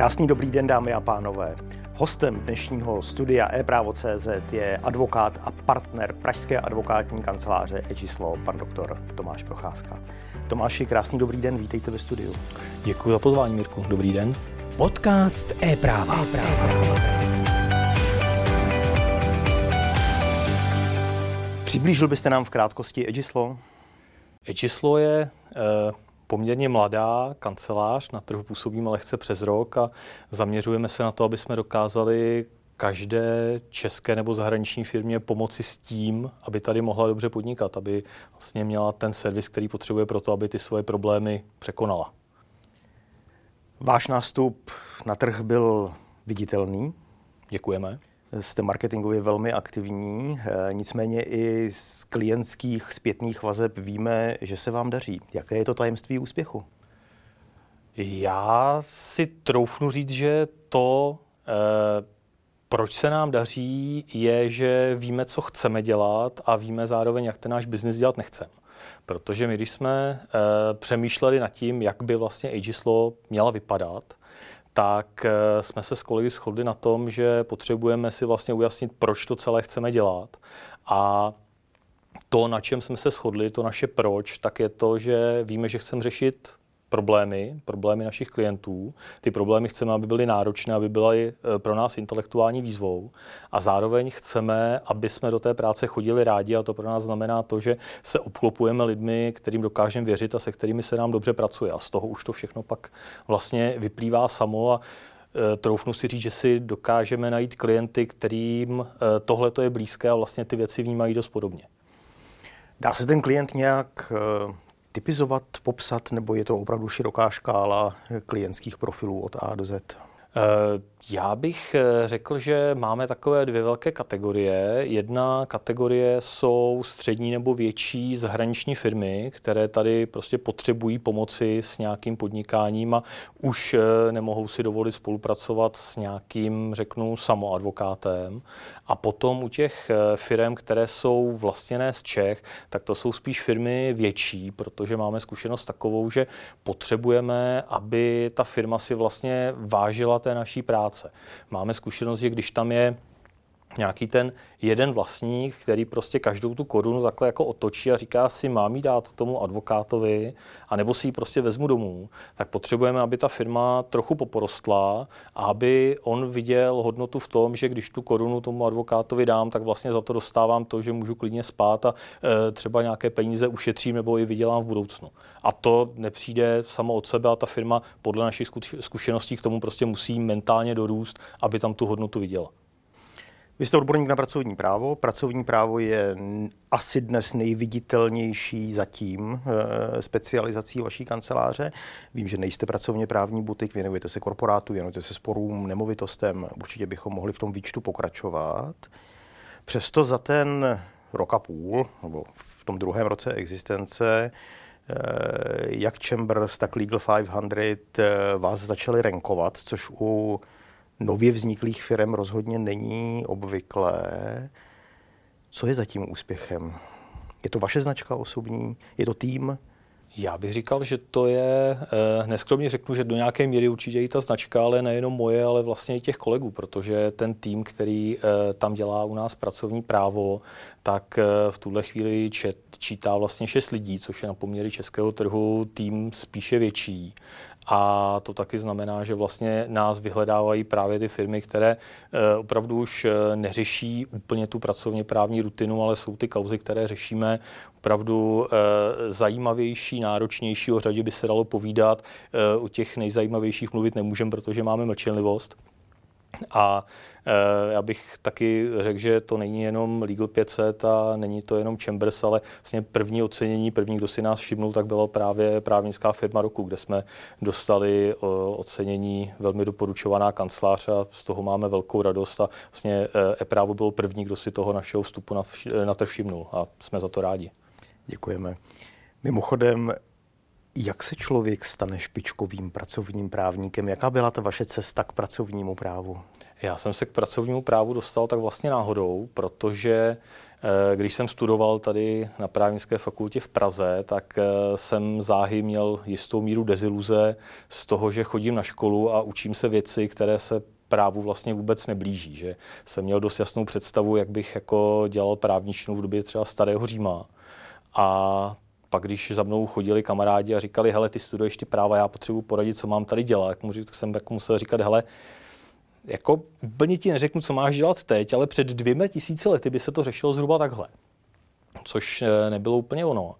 Krásný dobrý den, dámy a pánové. Hostem dnešního studia e-právo.cz je advokát a partner Pražské advokátní kanceláře Egislo, pan doktor Tomáš Procházka. Tomáši, krásný dobrý den, vítejte ve studiu. Děkuji za pozvání, Mirku. Dobrý den. Podcast e-práva. e-práva. Přiblížil byste nám v krátkosti Egislo? Egislo je eh, poměrně mladá kancelář, na trhu působíme lehce přes rok a zaměřujeme se na to, aby jsme dokázali každé české nebo zahraniční firmě pomoci s tím, aby tady mohla dobře podnikat, aby vlastně měla ten servis, který potřebuje pro to, aby ty svoje problémy překonala. Váš nástup na trh byl viditelný. Děkujeme. Jste marketingově velmi aktivní, eh, nicméně i z klientských zpětných vazeb víme, že se vám daří. Jaké je to tajemství úspěchu? Já si troufnu říct, že to, eh, proč se nám daří, je, že víme, co chceme dělat a víme zároveň, jak ten náš biznis dělat nechceme. Protože my, když jsme eh, přemýšleli nad tím, jak by vlastně Agislo měla vypadat, tak eh, jsme se s kolegy shodli na tom, že potřebujeme si vlastně ujasnit, proč to celé chceme dělat. A to, na čem jsme se shodli, to naše proč, tak je to, že víme, že chceme řešit problémy, problémy našich klientů. Ty problémy chceme, aby byly náročné, aby byly eh, pro nás intelektuální výzvou a zároveň chceme, aby jsme do té práce chodili rádi a to pro nás znamená to, že se obklopujeme lidmi, kterým dokážeme věřit a se kterými se nám dobře pracuje a z toho už to všechno pak vlastně vyplývá samo a eh, troufnu si říct, že si dokážeme najít klienty, kterým eh, tohle je blízké a vlastně ty věci vnímají dost podobně. Dá se ten klient nějak typizovat, popsat, nebo je to opravdu široká škála klientských profilů od A do Z? Eh, já bych eh, řekl, že máme takové dvě velké kategorie. Jedna kategorie jsou střední nebo větší zahraniční firmy, které tady prostě potřebují pomoci s nějakým podnikáním a už eh, nemohou si dovolit spolupracovat s nějakým, řeknu, samoadvokátem. A potom u těch firm, které jsou vlastněné z Čech, tak to jsou spíš firmy větší, protože máme zkušenost takovou, že potřebujeme, aby ta firma si vlastně vážila té naší práce. Máme zkušenost, že když tam je nějaký ten jeden vlastník, který prostě každou tu korunu takhle jako otočí a říká si, mám jí dát tomu advokátovi, anebo si ji prostě vezmu domů, tak potřebujeme, aby ta firma trochu poporostla a aby on viděl hodnotu v tom, že když tu korunu tomu advokátovi dám, tak vlastně za to dostávám to, že můžu klidně spát a e, třeba nějaké peníze ušetřím nebo i vydělám v budoucnu. A to nepřijde samo od sebe a ta firma podle našich zkušeností k tomu prostě musí mentálně dorůst, aby tam tu hodnotu viděla. Vy jste odborník na pracovní právo. Pracovní právo je asi dnes nejviditelnější zatím e, specializací vaší kanceláře. Vím, že nejste pracovně právní butik, věnujete se korporátu, věnujete se sporům, nemovitostem. Určitě bychom mohli v tom výčtu pokračovat. Přesto za ten rok a půl, nebo v tom druhém roce existence, e, jak Chambers, tak Legal 500 e, vás začali renkovat, což u nově vzniklých firm rozhodně není obvyklé. Co je za tím úspěchem? Je to vaše značka osobní? Je to tým? Já bych říkal, že to je, eh, neskromně řeknu, že do nějaké míry určitě i ta značka, ale nejenom moje, ale vlastně i těch kolegů, protože ten tým, který eh, tam dělá u nás pracovní právo, tak eh, v tuhle chvíli čet, čítá vlastně šest lidí, což je na poměry českého trhu tým spíše větší. A to taky znamená, že vlastně nás vyhledávají právě ty firmy, které eh, opravdu už eh, neřeší úplně tu pracovně právní rutinu, ale jsou ty kauzy, které řešíme opravdu eh, zajímavější, náročnější. O řadě by se dalo povídat. O těch nejzajímavějších mluvit nemůžeme, protože máme mlčenlivost. A e, já bych taky řekl, že to není jenom Legal 500 a není to jenom Chambers, ale vlastně první ocenění, první, kdo si nás všimnul, tak byla právě právnická firma roku, kde jsme dostali o, ocenění velmi doporučovaná kancelář a z toho máme velkou radost a vlastně e-právo bylo první, kdo si toho našeho vstupu na, na trh všimnul a jsme za to rádi. Děkujeme. Mimochodem, jak se člověk stane špičkovým pracovním právníkem? Jaká byla ta vaše cesta k pracovnímu právu? Já jsem se k pracovnímu právu dostal tak vlastně náhodou, protože Když jsem studoval tady na právnické fakultě v Praze, tak jsem záhy měl jistou míru deziluze z toho, že chodím na školu a učím se věci, které se právu vlastně vůbec neblíží. Že jsem měl dost jasnou představu, jak bych jako dělal právničnu v době třeba starého Říma. A pak, když za mnou chodili kamarádi a říkali, hele, ty studuješ ty práva, já potřebuji poradit, co mám tady dělat, tak jsem tak musel říkat, hele, jako úplně ti neřeknu, co máš dělat teď, ale před dvěma tisíci lety by se to řešilo zhruba takhle. Což eh, nebylo úplně ono.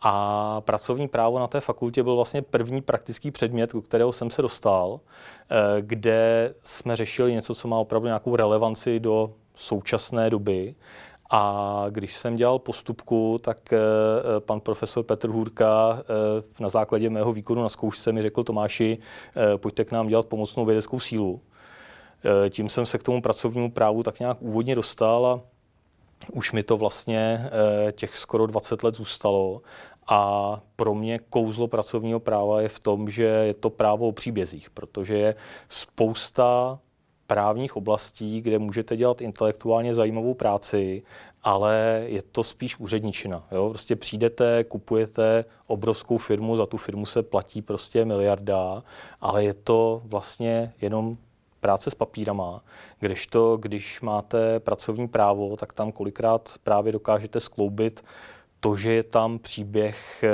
A pracovní právo na té fakultě byl vlastně první praktický předmět, u kterého jsem se dostal, eh, kde jsme řešili něco, co má opravdu nějakou relevanci do současné doby. A když jsem dělal postupku, tak eh, pan profesor Petr Hůrka eh, na základě mého výkonu na zkoušce mi řekl, Tomáši, pojďte k nám dělat pomocnou vědeckou sílu. Tím jsem se k tomu pracovnímu právu tak nějak úvodně dostal a už mi to vlastně těch skoro 20 let zůstalo. A pro mě kouzlo pracovního práva je v tom, že je to právo o příbězích, protože je spousta právních oblastí, kde můžete dělat intelektuálně zajímavou práci, ale je to spíš úředničina. Jo? Prostě přijdete, kupujete obrovskou firmu, za tu firmu se platí prostě miliarda, ale je to vlastně jenom práce s papírama, kdežto když máte pracovní právo, tak tam kolikrát právě dokážete skloubit to, že je tam příběh eh,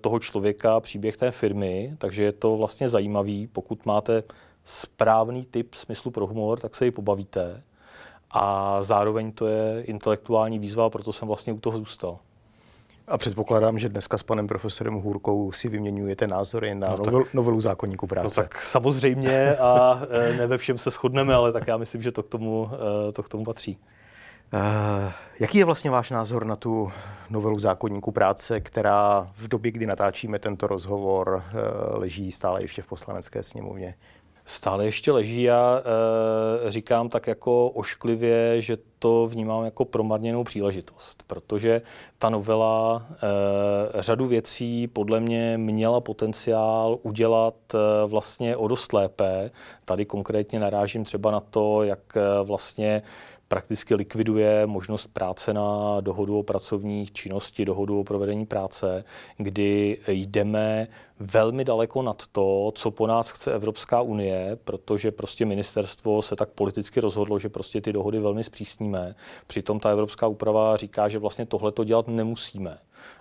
toho člověka, příběh té firmy, takže je to vlastně zajímavý. Pokud máte správný typ smyslu pro humor, tak se ji pobavíte. A zároveň to je intelektuální výzva, proto jsem vlastně u toho zůstal. A předpokládám, že dneska s panem profesorem Hůrkou si vyměňujete názory na no novel, tak, novelu zákonníku práce. No tak samozřejmě a eh, ne ve všem se shodneme, ale tak já myslím, že to k tomu, eh, to k tomu patří. Uh, jaký je vlastně váš názor na tu novelu zákonníku práce, která v době, kdy natáčíme tento rozhovor, uh, leží stále ještě v poslanecké sněmovně? Stále ještě leží. Já e, říkám tak jako ošklivě, že to vnímám jako promarněnou příležitost, protože ta novela e, řadu věcí podle mě měla potenciál udělat e, vlastně o dost lépe. Tady konkrétně narážím třeba na to, jak e, vlastně prakticky likviduje možnost práce na dohodu o pracovní činnosti, dohodu o provedení práce, kdy jdeme velmi daleko nad to, co po nás chce Evropská unie, protože prostě ministerstvo se tak politicky rozhodlo, že prostě ty dohody velmi zpřísníme. Přitom ta evropská úprava říká, že vlastně tohle to dělat nemusíme.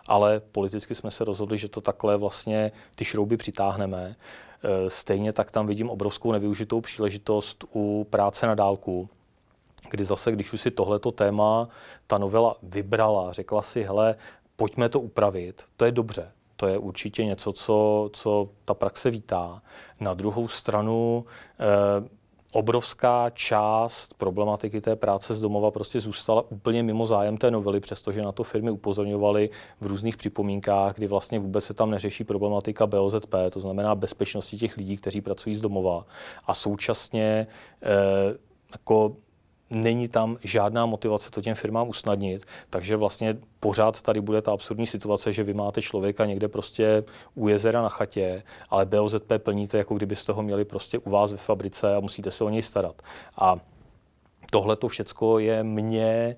Ale politicky jsme se rozhodli, že to takhle vlastně ty šrouby přitáhneme. E, stejně tak tam vidím obrovskou nevyužitou příležitost u práce na dálku, kdy zase, když už si tohleto téma ta novela vybrala, řekla si, hele, pojďme to upravit, to je dobře. To je určitě něco, co, co ta praxe vítá. Na druhou stranu eh, obrovská část problematiky té práce z domova prostě zůstala úplně mimo zájem té novely, přestože na to firmy upozorňovaly v různých připomínkách, kdy vlastně vůbec se tam neřeší problematika BOZP, to znamená bezpečnosti těch lidí, kteří pracují z domova. A současně eh, jako není tam žádná motivace to těm firmám usnadnit, takže vlastně pořád tady bude ta absurdní situace, že vy máte člověka někde prostě u jezera na chatě, ale BOZP plníte, jako kdybyste ho měli prostě u vás ve fabrice a musíte se o něj starat. A tohle to všecko je mně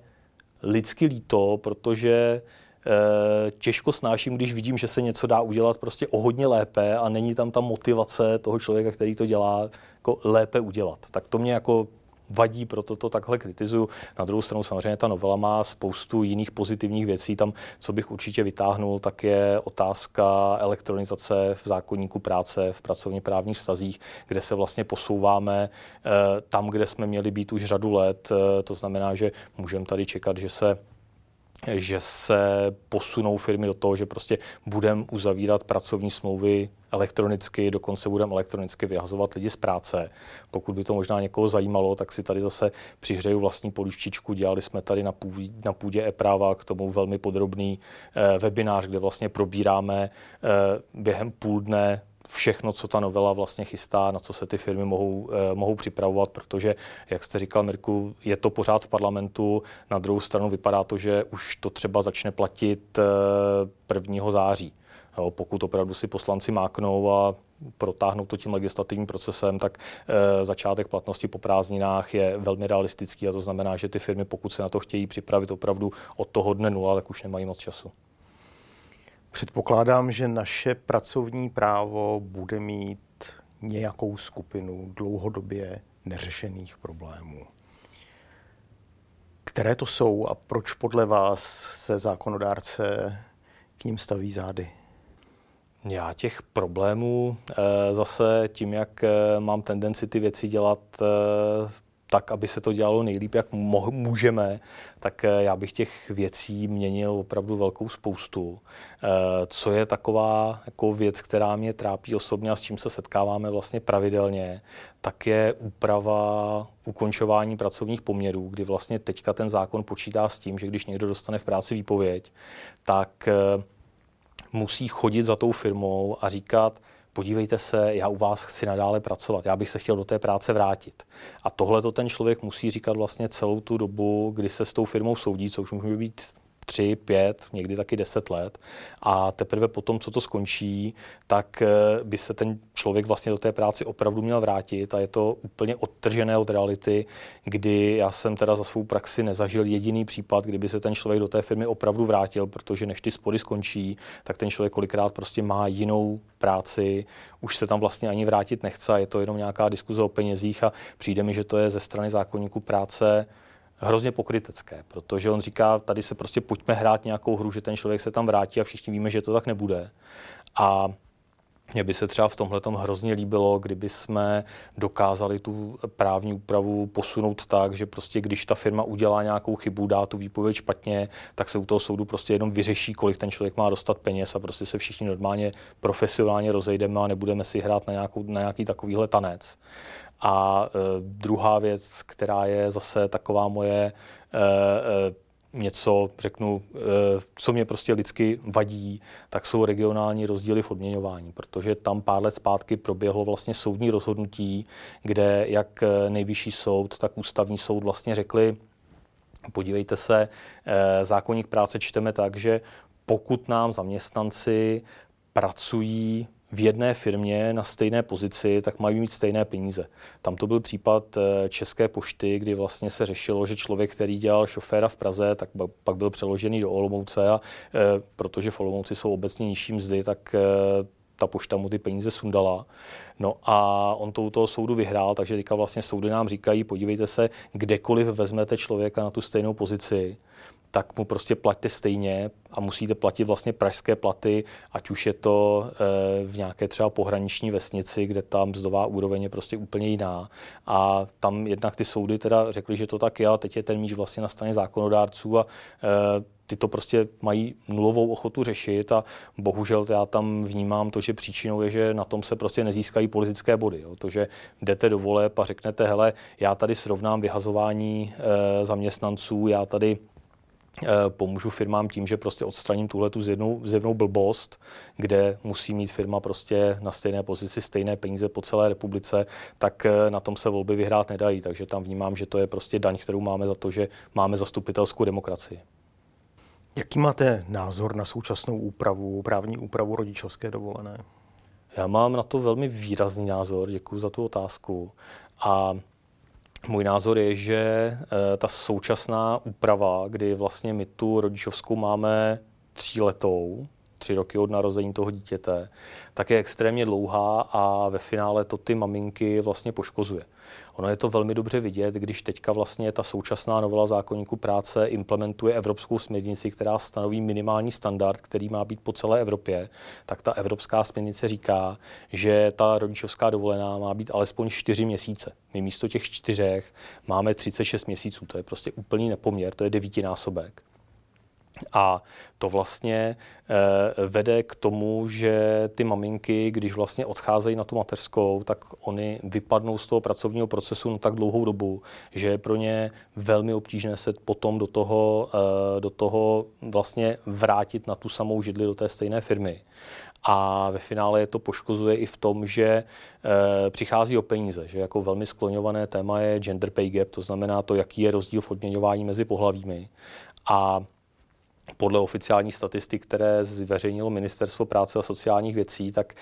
lidsky líto, protože eh, těžko snáším, když vidím, že se něco dá udělat prostě o hodně lépe a není tam ta motivace toho člověka, který to dělá, jako lépe udělat. Tak to mě jako vadí, proto to takhle kritizuju. Na druhou stranu samozřejmě ta novela má spoustu jiných pozitivních věcí. Tam, co bych určitě vytáhnul, tak je otázka elektronizace v zákonníku práce, v pracovně právních vztazích, kde se vlastně posouváme eh, tam, kde jsme měli být už řadu let. Eh, to znamená, že můžeme tady čekat, že se že se posunou firmy do toho, že prostě budeme uzavírat pracovní smlouvy elektronicky, dokonce budeme elektronicky vyhazovat lidi z práce. Pokud by to možná někoho zajímalo, tak si tady zase přihřeju vlastní polívčičku. Dělali jsme tady na, půdě, na půdě e-práva k tomu velmi podrobný eh, webinář, kde vlastně probíráme eh, během půl dne všechno, co ta novela vlastně chystá, na co se ty firmy mohou, eh, mohou připravovat, protože, jak jste říkal, Mirku, je to pořád v parlamentu. Na druhou stranu vypadá to, že už to třeba začne platit eh, 1. září. Jo, pokud opravdu si poslanci máknou a protáhnout to tím legislativním procesem, tak e, začátek platnosti po prázdninách je velmi realistický a to znamená, že ty firmy, pokud se na to chtějí připravit opravdu od toho dne nula, tak už nemají moc času. Předpokládám, že naše pracovní právo bude mít nějakou skupinu dlouhodobě neřešených problémů. Které to jsou a proč podle vás se zákonodárce k ním staví zády? Já těch problémů eh, zase tím, jak eh, mám tendenci ty věci dělat eh, tak, aby se to dělalo nejlíp, jak můžeme, tak já bych těch věcí měnil opravdu velkou spoustu. Co je taková jako věc, která mě trápí osobně a s čím se setkáváme vlastně pravidelně, tak je úprava ukončování pracovních poměrů, kdy vlastně teďka ten zákon počítá s tím, že když někdo dostane v práci výpověď, tak musí chodit za tou firmou a říkat, podívejte se, já u vás chci nadále pracovat, já bych se chtěl do té práce vrátit. A tohle to ten člověk musí říkat vlastně celou tu dobu, kdy se s tou firmou soudí, což může být tři, pět, někdy taky deset let. A teprve potom, co to skončí, tak eh, by se ten člověk vlastně do té práce opravdu měl vrátit a je to úplně odtržené od reality, kdy já jsem teda za svou praxi nezažil jediný případ, kdyby se ten člověk do té firmy opravdu vrátil, protože než ty spory skončí, tak ten člověk kolikrát prostě má jinou práci, už se tam vlastně ani vrátit nechce, je to jenom nějaká diskuze o penězích a přijde mi, že to je ze strany zákonníků práce hrozně pokrytecké, protože on říká, tady se prostě pojďme hrát nějakou hru, že ten člověk se tam vrátí a všichni víme, že to tak nebude. A mně by se třeba v tomhle hrozně líbilo, kdyby jsme dokázali tu právní úpravu posunout tak, že prostě když ta firma udělá nějakou chybu, dá tu výpověď špatně, tak se u toho soudu prostě jenom vyřeší, kolik ten člověk má dostat peněz a prostě se všichni normálně profesionálně rozejdeme a nebudeme si hrát na, nějakou, na nějaký takovýhle tanec. A e, druhá věc, která je zase taková moje e, e, něco, řeknu, co mě prostě lidsky vadí, tak jsou regionální rozdíly v odměňování, protože tam pár let zpátky proběhlo vlastně soudní rozhodnutí, kde jak nejvyšší soud, tak ústavní soud vlastně řekli, podívejte se, zákonník práce čteme tak, že pokud nám zaměstnanci pracují v jedné firmě na stejné pozici, tak mají mít stejné peníze. Tam to byl případ eh, České pošty, kdy vlastně se řešilo, že člověk, který dělal šoféra v Praze, tak pak byl přeložený do Olomouce a eh, protože v Olomouci jsou obecně nižší mzdy, tak eh, ta pošta mu ty peníze sundala. No a on to u toho soudu vyhrál, takže teďka vlastně soudy nám říkají, podívejte se, kdekoliv vezmete člověka na tu stejnou pozici, tak mu prostě platíte stejně a musíte platit vlastně pražské platy, ať už je to e, v nějaké třeba pohraniční vesnici, kde ta mzdová úroveň je prostě úplně jiná. A tam jednak ty soudy teda řekly, že to tak je, a teď je ten míč vlastně na straně zákonodárců a e, ty to prostě mají nulovou ochotu řešit a bohužel já tam vnímám to, že příčinou je, že na tom se prostě nezískají politické body. Jo. To, že jdete do voleb a řeknete, hele, já tady srovnám vyhazování e, zaměstnanců, já tady Eh, pomůžu firmám tím, že prostě odstraním tuhle tu zjevnou, zjevnou blbost, kde musí mít firma prostě na stejné pozici stejné peníze po celé republice, tak eh, na tom se volby vyhrát nedají. Takže tam vnímám, že to je prostě daň, kterou máme za to, že máme zastupitelskou demokracii. Jaký máte názor na současnou úpravu, právní úpravu rodičovské dovolené? Já mám na to velmi výrazný názor, děkuji za tu otázku. A můj názor je, že eh, ta současná úprava, kdy vlastně my tu rodičovskou máme tříletou, tři roky od narození toho dítěte, tak je extrémně dlouhá a ve finále to ty maminky vlastně poškozuje. Ono je to velmi dobře vidět, když teďka vlastně ta současná novela zákonníku práce implementuje evropskou směrnici, která stanoví minimální standard, který má být po celé Evropě, tak ta evropská směrnice říká, že ta rodičovská dovolená má být alespoň 4 měsíce. My místo těch čtyřech máme 36 měsíců. To je prostě úplný nepoměr, to je devítinásobek. A to vlastně e, vede k tomu, že ty maminky, když vlastně odcházejí na tu mateřskou, tak oni vypadnou z toho pracovního procesu na tak dlouhou dobu, že je pro ně velmi obtížné se potom do toho, e, do toho vlastně vrátit na tu samou židli do té stejné firmy. A ve finále je to poškozuje i v tom, že e, přichází o peníze, že jako velmi skloňované téma je gender pay gap, to znamená to, jaký je rozdíl v odměňování mezi pohlavími. A podle oficiální statistik, které zveřejnilo Ministerstvo práce a sociálních věcí, tak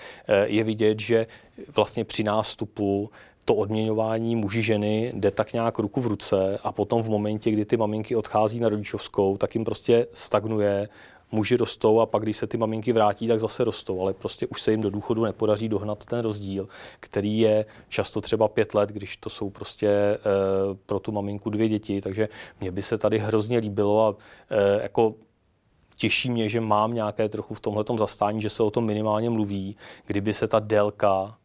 je vidět, že vlastně při nástupu to odměňování muži ženy jde tak nějak ruku v ruce a potom v momentě, kdy ty maminky odchází na rodičovskou, tak jim prostě stagnuje, muži rostou a pak, když se ty maminky vrátí, tak zase rostou, ale prostě už se jim do důchodu nepodaří dohnat ten rozdíl, který je často třeba pět let, když to jsou prostě e, pro tu maminku dvě děti, takže mně by se tady hrozně líbilo a e, jako těší mě, že mám nějaké trochu v tomhle zastání, že se o tom minimálně mluví, kdyby se ta délka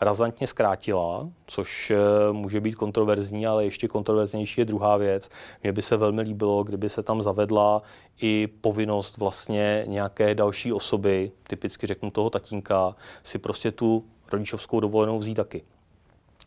razantně zkrátila, což eh, může být kontroverzní, ale ještě kontroverznější je druhá věc. Mně by se velmi líbilo, kdyby se tam zavedla i povinnost vlastně nějaké další osoby, typicky řeknu toho tatínka, si prostě tu rodičovskou dovolenou vzít taky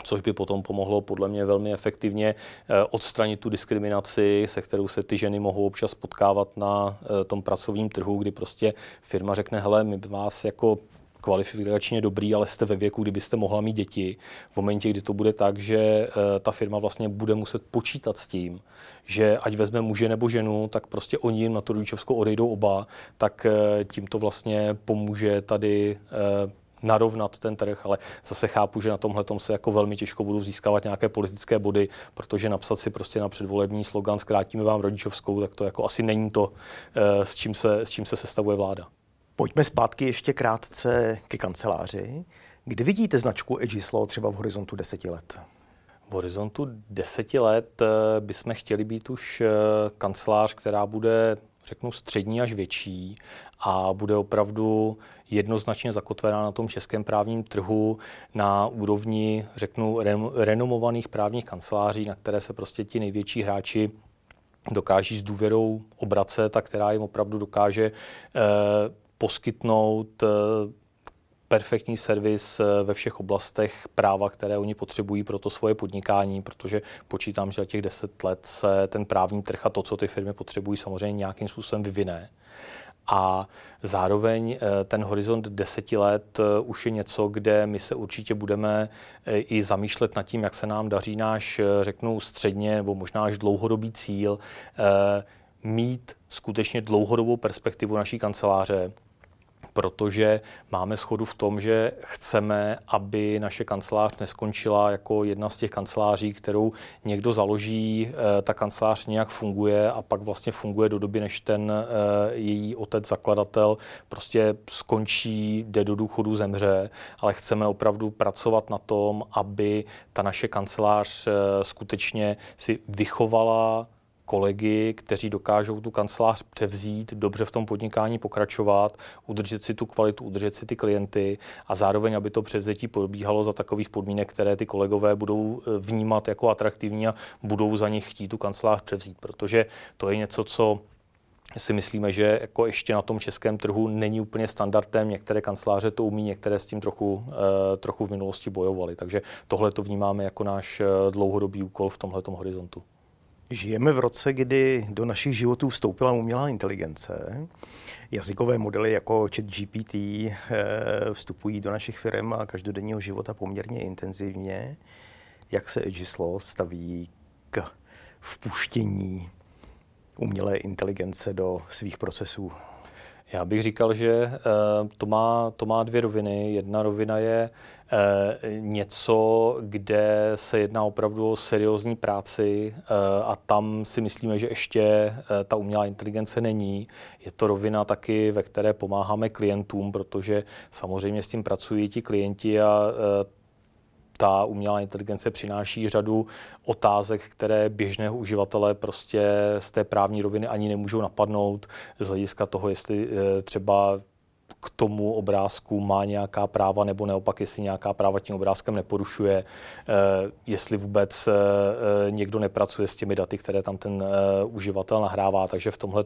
což by potom pomohlo podle mě velmi efektivně eh, odstranit tu diskriminaci, se kterou se ty ženy mohou občas potkávat na eh, tom pracovním trhu, kdy prostě firma řekne, hele, my vás jako kvalifikačně dobrý, ale jste ve věku, kdybyste mohla mít děti. V momentě, kdy to bude tak, že eh, ta firma vlastně bude muset počítat s tím, že ať vezme muže nebo ženu, tak prostě oni jim na tu rodičovskou odejdou oba, tak tím to vlastně pomůže tady narovnat ten trh, ale zase chápu, že na tomhle se jako velmi těžko budou získávat nějaké politické body, protože napsat si prostě na předvolební slogan zkrátíme vám rodičovskou, tak to jako asi není to, s čím se, s čím se sestavuje vláda. Pojďme zpátky ještě krátce ke kanceláři. Kdy vidíte značku Edgislo třeba v horizontu deseti let? V horizontu deseti let eh, bychom chtěli být už eh, kancelář, která bude, řeknu, střední až větší a bude opravdu jednoznačně zakotvená na tom českém právním trhu na úrovni, řeknu, renomovaných právních kanceláří, na které se prostě ti největší hráči dokáží s důvěrou obracet a která jim opravdu dokáže eh, poskytnout eh, perfektní servis eh, ve všech oblastech práva, které oni potřebují pro to svoje podnikání, protože počítám, že za těch deset let se ten právní trh a to, co ty firmy potřebují, samozřejmě nějakým způsobem vyvine. A zároveň eh, ten horizont deseti let už je něco, kde my se určitě budeme i zamýšlet nad tím, jak se nám daří náš, řeknu, středně nebo možná až dlouhodobý cíl mít skutečně dlouhodobou perspektivu naší kanceláře, protože máme schodu v tom, že chceme, aby naše kancelář neskončila jako jedna z těch kanceláří, kterou někdo založí, eh, ta kancelář nějak funguje a pak vlastně funguje do doby, než ten eh, její otec, zakladatel prostě skončí, jde do důchodu, zemře, ale chceme opravdu pracovat na tom, aby ta naše kancelář eh, skutečně si vychovala kolegy, kteří dokážou tu kancelář převzít, dobře v tom podnikání pokračovat, udržet si tu kvalitu, udržet si ty klienty a zároveň, aby to převzetí probíhalo za takových podmínek, které ty kolegové budou eh, vnímat jako atraktivní a budou za nich chtít tu kancelář převzít, protože to je něco, co si myslíme, že jako ještě na tom českém trhu není úplně standardem. Některé kanceláře to umí, některé s tím trochu, eh, trochu v minulosti bojovaly. Takže tohle to vnímáme jako náš eh, dlouhodobý úkol v tomhle horizontu. Žijeme v roce, kdy do našich životů vstoupila umělá inteligence. Jazykové modely jako ChatGPT eh, vstupují do našich firm a každodenního života poměrně intenzivně. Jak se Edgislo staví k vpuštění umělé inteligence do svých procesů? Já bych říkal, že eh, to má, to má dvě roviny. Jedna rovina je něco, kde se jedná opravdu o seriózní práci eh, a tam si myslíme, že ještě ta umělá inteligence není. Je to rovina taky, ve které pomáháme klientům, protože samozřejmě s tím pracují ti klienti a ta umělá inteligence přináší řadu otázek, které běžného uživatele prostě z té právní roviny ani nemůžou napadnout z hlediska toho, jestli eh, třeba k tomu obrázku má nějaká práva nebo neopak, jestli nějaká práva tím obrázkem neporušuje, eh, jestli vůbec eh, někdo nepracuje s těmi daty, které tam ten uživatel nahrává. Takže v tomhle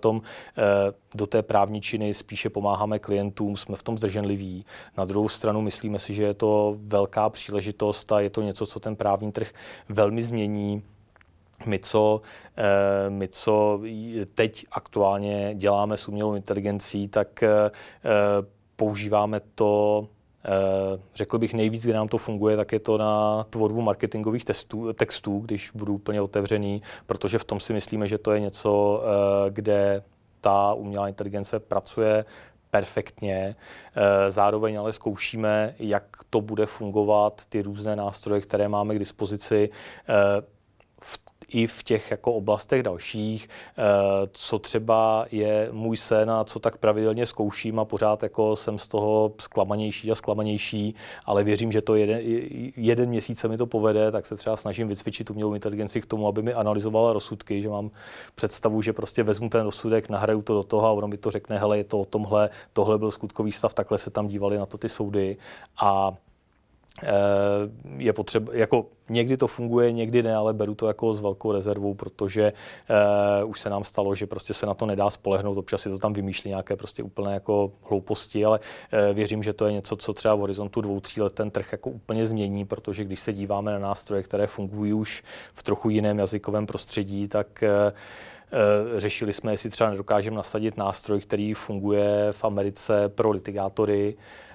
do té právní činy spíše pomáháme klientům, jsme v tom zdrženliví. Na druhou stranu myslíme si, že je to velká příležitost a je to něco, co ten právní trh velmi změní my co, eh, my, co teď aktuálně děláme s umělou inteligencí, tak eh, používáme to eh, řekl bych nejvíc, kde nám to funguje, tak je to na tvorbu marketingových testů, textů, když budu úplně otevřený, protože v tom si myslíme, že to je něco, kde ta umělá inteligence pracuje perfektně. Zároveň ale zkoušíme, jak to bude fungovat, ty různé nástroje, které máme k dispozici i v těch jako oblastech dalších, eh, co třeba je můj sen a co tak pravidelně zkouším a pořád jako jsem z toho zklamanější a zklamanější, ale věřím, že to jeden, jeden měsíc se mi to povede, tak se třeba snažím vycvičit umělou inteligenci k tomu, aby mi analyzovala rozsudky, že mám představu, že prostě vezmu ten rozsudek, nahraju to do toho a ono mi to řekne, hele, je to o tomhle, tohle byl skutkový stav, takhle se tam dívali na to ty soudy. A je potřeba, jako někdy to funguje, někdy ne, ale beru to jako s velkou rezervou, protože uh, už se nám stalo, že prostě se na to nedá spolehnout, občas si to tam vymýšlí nějaké prostě úplné jako hlouposti, ale uh, věřím, že to je něco, co třeba v horizontu dvou, tří let ten trh jako úplně změní, protože když se díváme na nástroje, které fungují už v trochu jiném jazykovém prostředí, tak uh, Řešili jsme, jestli třeba nedokážeme nasadit nástroj, který funguje v Americe pro litigátory, Eh,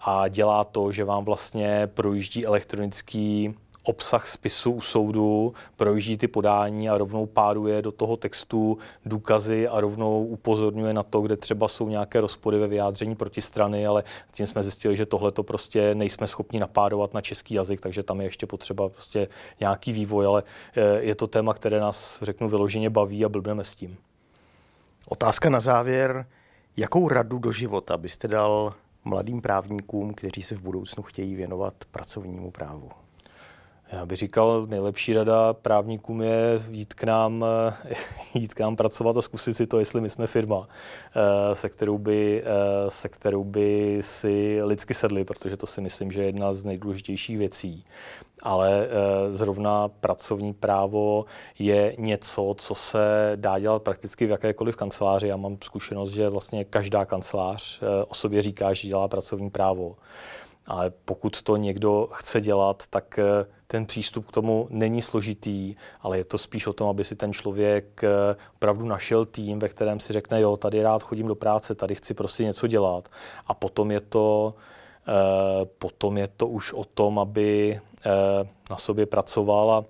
a dělá to, že vám vlastně projíždí elektronický obsah spisu u soudu, projíždí ty podání a rovnou páruje do toho textu důkazy a rovnou upozorňuje na to, kde třeba jsou nějaké rozpory ve vyjádření protistrany, ale tím jsme zjistili, že tohle to prostě nejsme schopni napádovat na český jazyk, takže tam je ještě potřeba prostě nějaký vývoj, ale eh, je to téma, které nás, řeknu, vyloženě baví a blbneme s tím. Otázka na závěr. Jakou radu do života byste dal mladým právníkům, kteří se v budoucnu chtějí věnovat pracovnímu právu? Já bych říkal, nejlepší rada právníkům je jít k nám, jít k nám pracovat a zkusit si to, jestli my jsme firma, eh, se kterou by, eh, se kterou by si lidsky sedli, protože to si myslím, že je jedna z nejdůležitějších věcí. Ale eh, zrovna pracovní právo je něco, co se dá dělat prakticky v jakékoliv kanceláři. Já mám zkušenost, že vlastně každá kancelář o sobě říká, že dělá pracovní právo. Ale pokud to někdo chce dělat, tak eh, ten přístup k tomu není složitý, ale je to spíš o tom, aby si ten člověk eh, opravdu našel tým, ve kterém si řekne, jo, tady rád chodím do práce, tady chci prostě něco dělat. A potom je to, eh, potom je to už o tom, aby na sobě pracoval a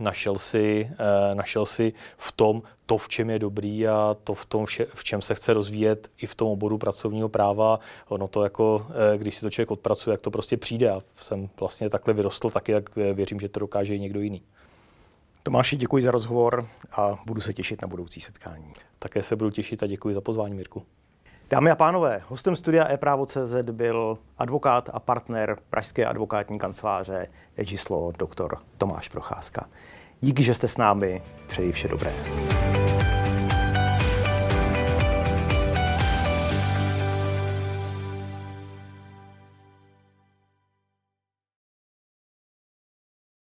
našel si, eh, našel si v tom to, v čem je dobrý a to v tom, v čem se chce rozvíjet i v tom oboru pracovního práva. Ono to jako, eh, když si to člověk odpracuje, jak to prostě přijde. A jsem vlastně takhle vyrostl taky, jak věřím, že to dokáže i někdo jiný. Tomáši, děkuji za rozhovor a budu se těšit na budoucí setkání. Také se budu těšit a děkuji za pozvání, Mirku. Dámy a pánové, hostem studia e-právo.cz byl advokát a partner Pražské advokátní kanceláře Egislo, doktor Tomáš Procházka. Díky, že jste s námi, přeji vše dobré.